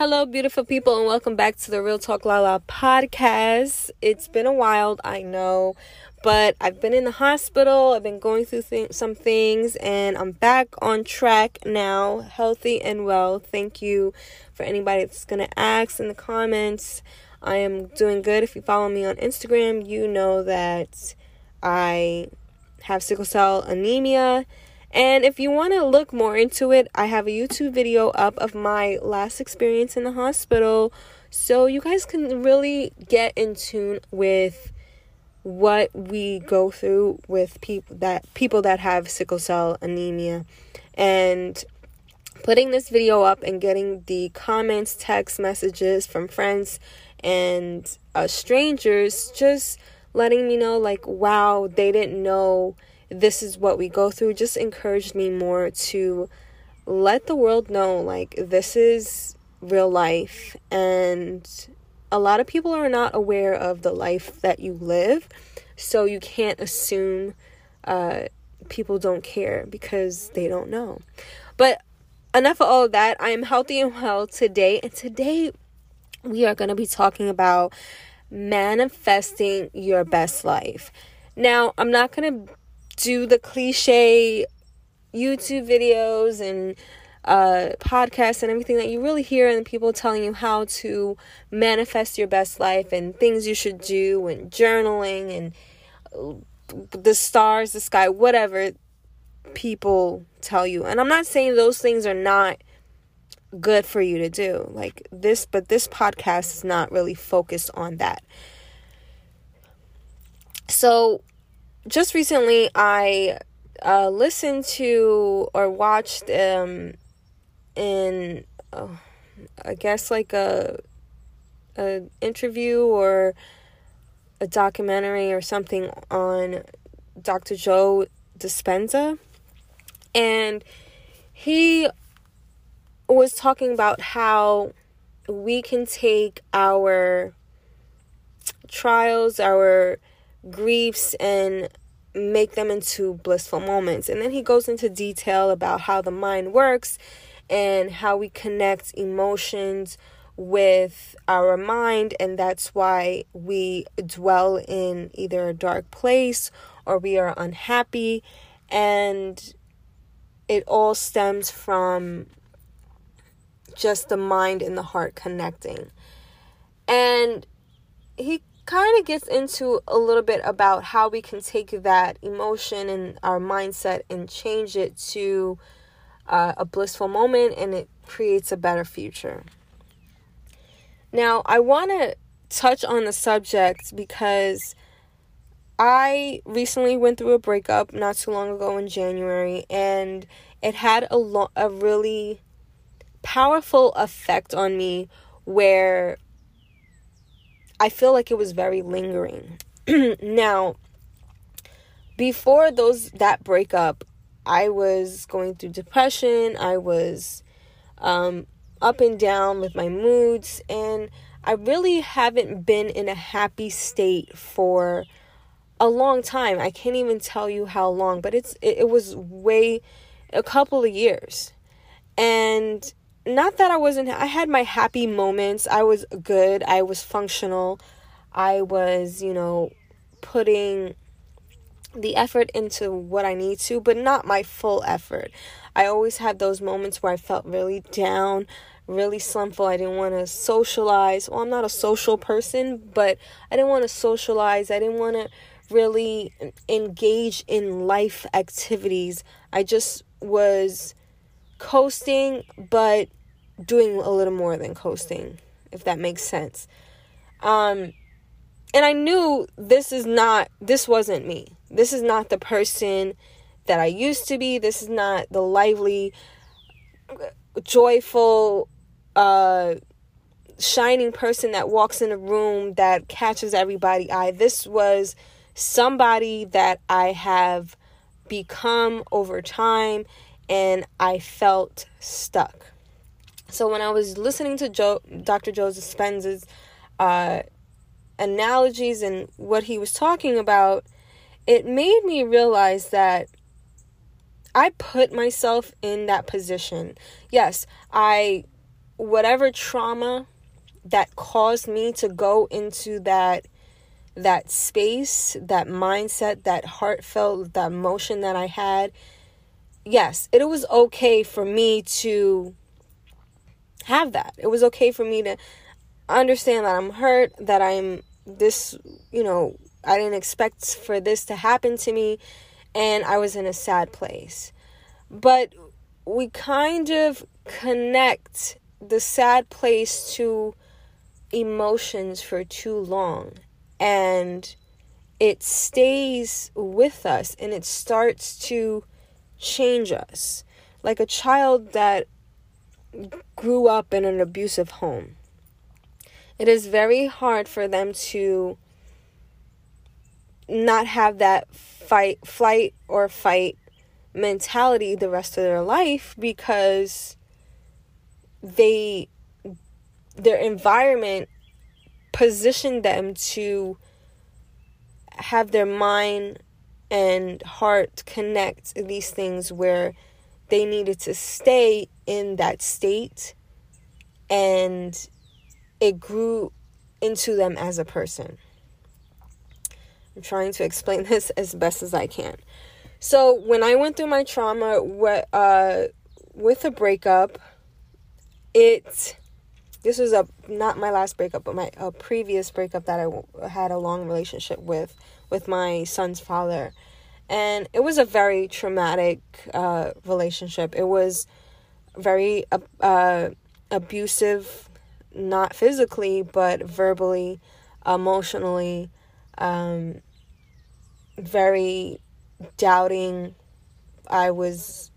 Hello, beautiful people, and welcome back to the Real Talk Lala podcast. It's been a while, I know, but I've been in the hospital. I've been going through th- some things, and I'm back on track now, healthy and well. Thank you for anybody that's going to ask in the comments. I am doing good. If you follow me on Instagram, you know that I have sickle cell anemia and if you want to look more into it, I have a YouTube video up of my last experience in the hospital. So you guys can really get in tune with what we go through with people that people that have sickle cell anemia. And putting this video up and getting the comments, text messages from friends and uh, strangers just letting me know like wow, they didn't know this is what we go through. Just encouraged me more to let the world know like this is real life. And a lot of people are not aware of the life that you live. So you can't assume uh, people don't care because they don't know. But enough of all of that. I am healthy and well today. And today we are going to be talking about manifesting your best life. Now i'm not going to do the cliche YouTube videos and uh, podcasts and everything that you really hear and people telling you how to manifest your best life and things you should do and journaling and uh, the stars, the sky, whatever people tell you. And I'm not saying those things are not good for you to do. Like this, but this podcast is not really focused on that. So, just recently I uh, listened to or watched um in uh, I guess like a a interview or a documentary or something on Dr. Joe Dispenza and he was talking about how we can take our trials, our griefs and make them into blissful moments. And then he goes into detail about how the mind works and how we connect emotions with our mind, and that's why we dwell in either a dark place or we are unhappy, and it all stems from just the mind and the heart connecting. And he kind of gets into a little bit about how we can take that emotion and our mindset and change it to uh, a blissful moment and it creates a better future. Now, I want to touch on the subject because I recently went through a breakup not too long ago in January and it had a lo- a really powerful effect on me where I feel like it was very lingering. now, before those that breakup, I was going through depression. I was um, up and down with my moods, and I really haven't been in a happy state for a long time. I can't even tell you how long, but it's it, it was way a couple of years. And not that I wasn't I had my happy moments. I was good. I was functional. I was, you know, putting the effort into what I need to, but not my full effort. I always had those moments where I felt really down, really slumful. I didn't want to socialize. Well, I'm not a social person, but I didn't want to socialize. I didn't want to really engage in life activities. I just was coasting, but doing a little more than coasting, if that makes sense. Um, and I knew this is not, this wasn't me. This is not the person that I used to be. This is not the lively, joyful, uh, shining person that walks in a room that catches everybody eye. This was somebody that I have become over time and I felt stuck. So when I was listening to Joe, Dr. Joseph Dispenza's uh, analogies and what he was talking about, it made me realize that I put myself in that position. Yes, I whatever trauma that caused me to go into that that space, that mindset, that heartfelt, that emotion that I had, yes, it was okay for me to have that. It was okay for me to understand that I'm hurt, that I'm this, you know, I didn't expect for this to happen to me, and I was in a sad place. But we kind of connect the sad place to emotions for too long and it stays with us and it starts to change us like a child that grew up in an abusive home. It is very hard for them to not have that fight flight or fight mentality the rest of their life because they their environment positioned them to have their mind and heart connect these things where they needed to stay in that state and it grew into them as a person. I'm trying to explain this as best as I can. So, when I went through my trauma uh, with a breakup, it this was a not my last breakup but my a previous breakup that I had a long relationship with with my son's father and it was a very traumatic uh, relationship it was very uh, abusive not physically but verbally emotionally um, very doubting i was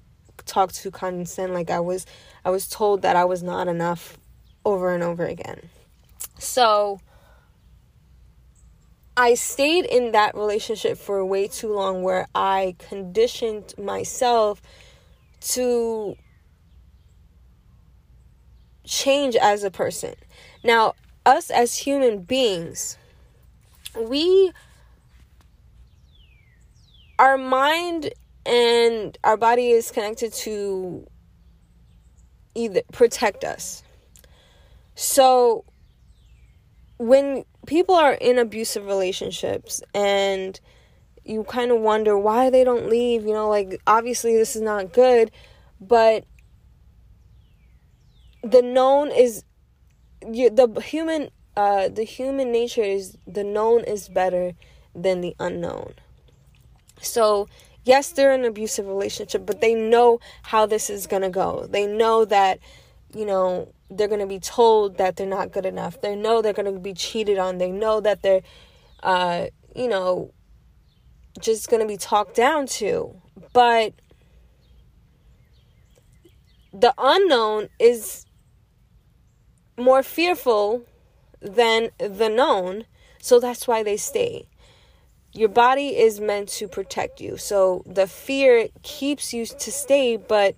talked to condescend like i was i was told that i was not enough over and over again. So I stayed in that relationship for way too long where I conditioned myself to change as a person. Now, us as human beings, we our mind and our body is connected to either protect us so when people are in abusive relationships and you kind of wonder why they don't leave, you know, like obviously this is not good, but the known is the human uh the human nature is the known is better than the unknown. So, yes, they're in an abusive relationship, but they know how this is going to go. They know that you know they're going to be told that they're not good enough. They know they're going to be cheated on. They know that they're, uh, you know, just going to be talked down to. But the unknown is more fearful than the known. So that's why they stay. Your body is meant to protect you. So the fear keeps you to stay, but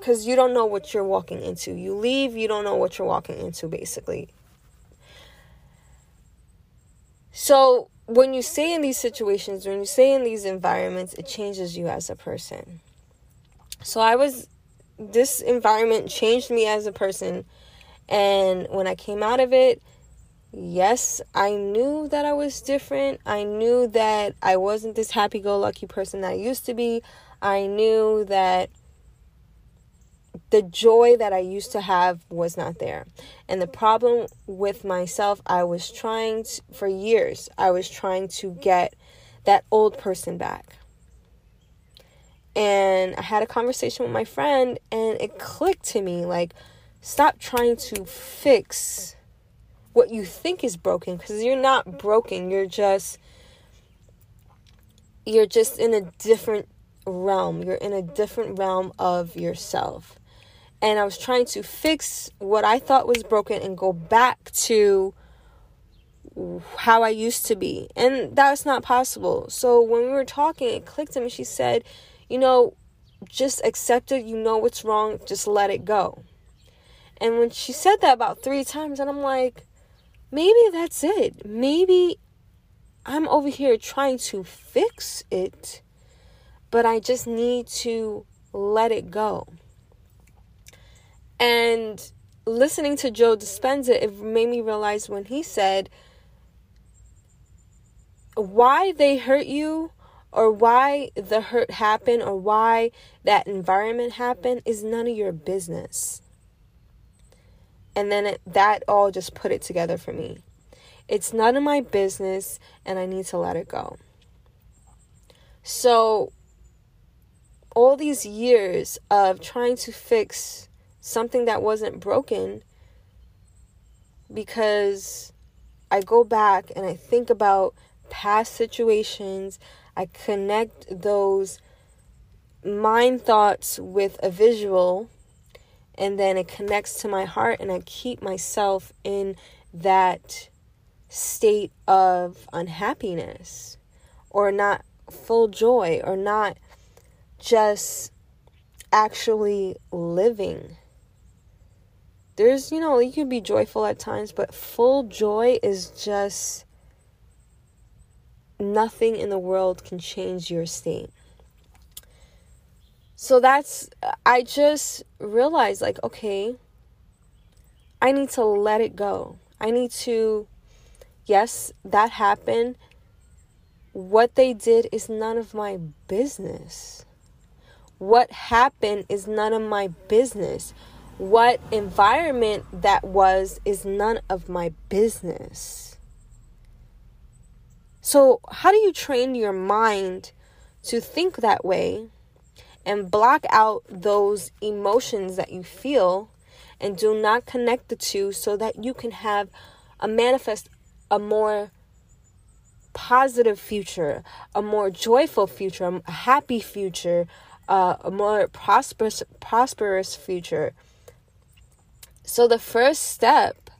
because you don't know what you're walking into. You leave, you don't know what you're walking into, basically. So, when you stay in these situations, when you stay in these environments, it changes you as a person. So, I was, this environment changed me as a person. And when I came out of it, yes, I knew that I was different. I knew that I wasn't this happy go lucky person that I used to be. I knew that the joy that I used to have was not there. And the problem with myself, I was trying to, for years, I was trying to get that old person back. And I had a conversation with my friend, and it clicked to me like, stop trying to fix what you think is broken because you're not broken. You're just. You're just in a different realm. You're in a different realm of yourself and I was trying to fix what I thought was broken and go back to how I used to be. And that's not possible. So when we were talking, it clicked to me. She said, You know, just accept it. You know what's wrong. Just let it go. And when she said that about three times, and I'm like, Maybe that's it. Maybe I'm over here trying to fix it, but I just need to let it go. And listening to Joe Dispenza, it made me realize when he said, why they hurt you or why the hurt happened or why that environment happened is none of your business. And then it, that all just put it together for me. It's none of my business and I need to let it go. So, all these years of trying to fix something that wasn't broken because I go back and I think about past situations, I connect those mind thoughts with a visual, and then it connects to my heart, and I keep myself in that state of unhappiness or not full joy or not just actually living. There's, you know, you can be joyful at times, but full joy is just nothing in the world can change your state. So that's, I just realized, like, okay, I need to let it go. I need to, yes, that happened. What they did is none of my business. What happened is none of my business. What environment that was is none of my business. So, how do you train your mind to think that way and block out those emotions that you feel and do not connect the two so that you can have a manifest a more positive future, a more joyful future, a happy future, uh, a more prosperous prosperous future. So the first step,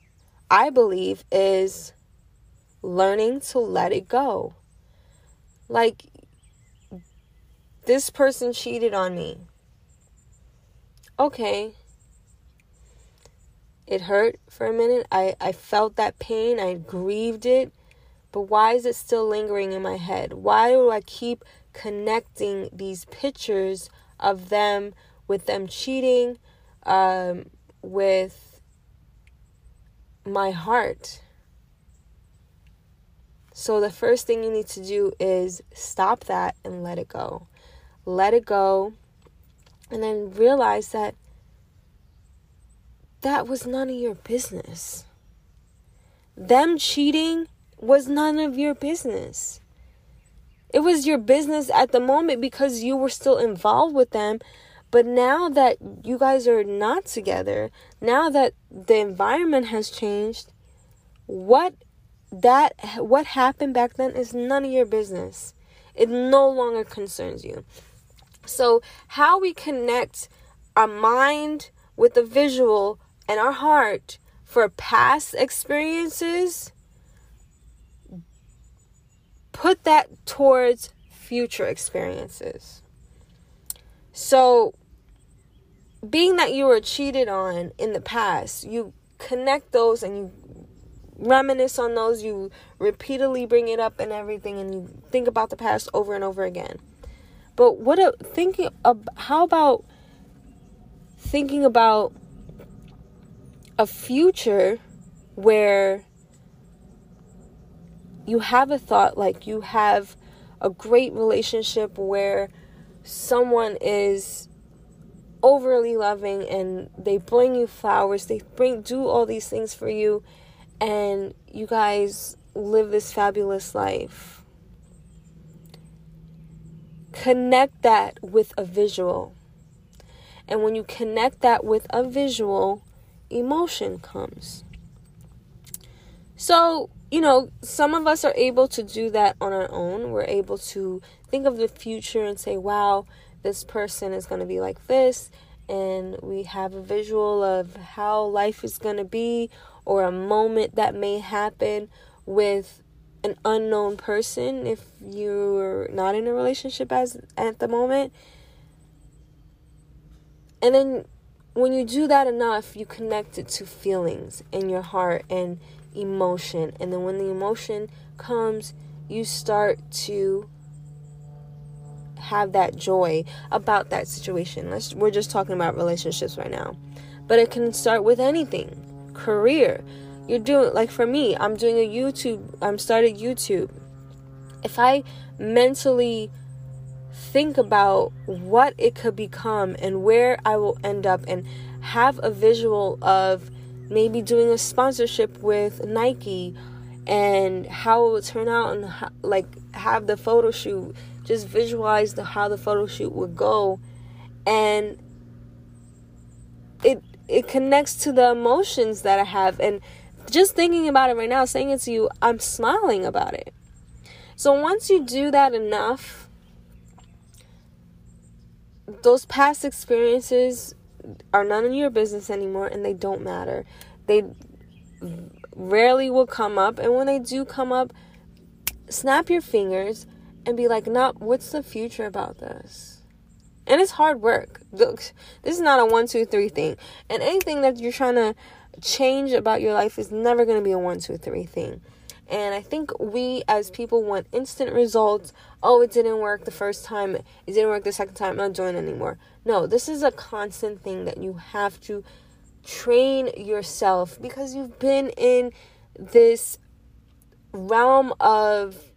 I believe, is learning to let it go. Like this person cheated on me. Okay. It hurt for a minute. I, I felt that pain. I grieved it. But why is it still lingering in my head? Why do I keep connecting these pictures of them with them cheating, um, with my heart? So, the first thing you need to do is stop that and let it go. Let it go, and then realize that that was none of your business. Them cheating was none of your business. It was your business at the moment because you were still involved with them. But now that you guys are not together, now that the environment has changed, what that what happened back then is none of your business. It no longer concerns you. So, how we connect our mind with the visual and our heart for past experiences put that towards future experiences. So, being that you were cheated on in the past, you connect those and you reminisce on those, you repeatedly bring it up and everything, and you think about the past over and over again. But what a thinking of how about thinking about a future where you have a thought like you have a great relationship where someone is overly loving and they bring you flowers they bring do all these things for you and you guys live this fabulous life. Connect that with a visual. And when you connect that with a visual emotion comes. So you know, some of us are able to do that on our own. We're able to think of the future and say, wow, this person is going to be like this. And we have a visual of how life is going to be or a moment that may happen with an unknown person if you're not in a relationship as at the moment. And then when you do that enough, you connect it to feelings in your heart and emotion. And then when the emotion comes, you start to have that joy about that situation. Let's, we're just talking about relationships right now. but it can start with anything career. You're doing, like for me, I'm doing a YouTube, I'm starting YouTube. If I mentally think about what it could become and where I will end up and have a visual of maybe doing a sponsorship with Nike and how it would turn out and how, like have the photo shoot just visualize the how the photo shoot would go. And it it connects to the emotions that I have. And just thinking about it right now saying it to you I'm smiling about it. So once you do that enough those past experiences are none of your business anymore and they don't matter. They rarely will come up. And when they do come up, snap your fingers and be like, nah, what's the future about this? And it's hard work. Look, this is not a one, two, three thing. And anything that you're trying to change about your life is never going to be a one, two, three thing. And I think we as people want instant results. Oh, it didn't work the first time. It didn't work the second time. I'm not doing anymore. No, this is a constant thing that you have to train yourself because you've been in this realm of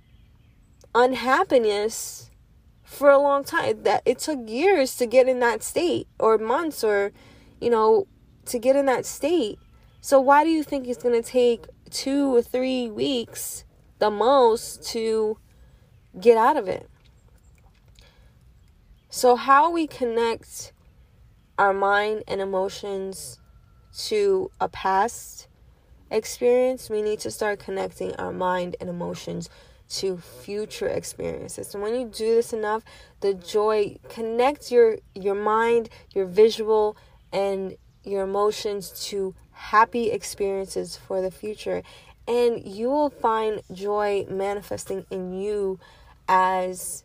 unhappiness for a long time that it took years to get in that state or months or you know to get in that state. So why do you think it's going to take 2 or 3 weeks the most to get out of it? So how we connect our mind and emotions to a past experience, we need to start connecting our mind and emotions to future experiences. And when you do this enough, the joy connect your your mind, your visual and your emotions to happy experiences for the future. And you will find joy manifesting in you as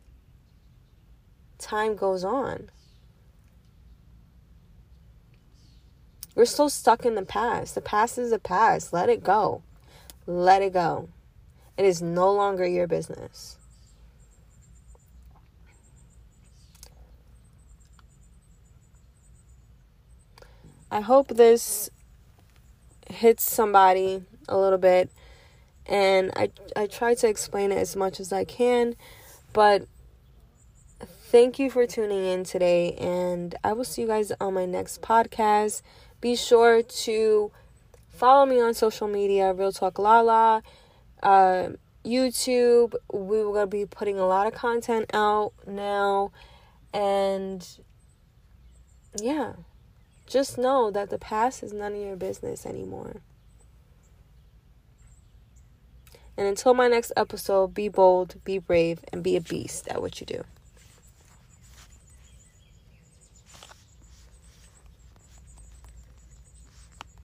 time goes on. We're still stuck in the past. The past is the past. Let it go. Let it go. It is no longer your business. I hope this hits somebody a little bit and I I try to explain it as much as I can, but thank you for tuning in today and I will see you guys on my next podcast. Be sure to follow me on social media, Real Talk Lala, uh, YouTube. We going to be putting a lot of content out now. And yeah, just know that the past is none of your business anymore. And until my next episode, be bold, be brave, and be a beast at what you do.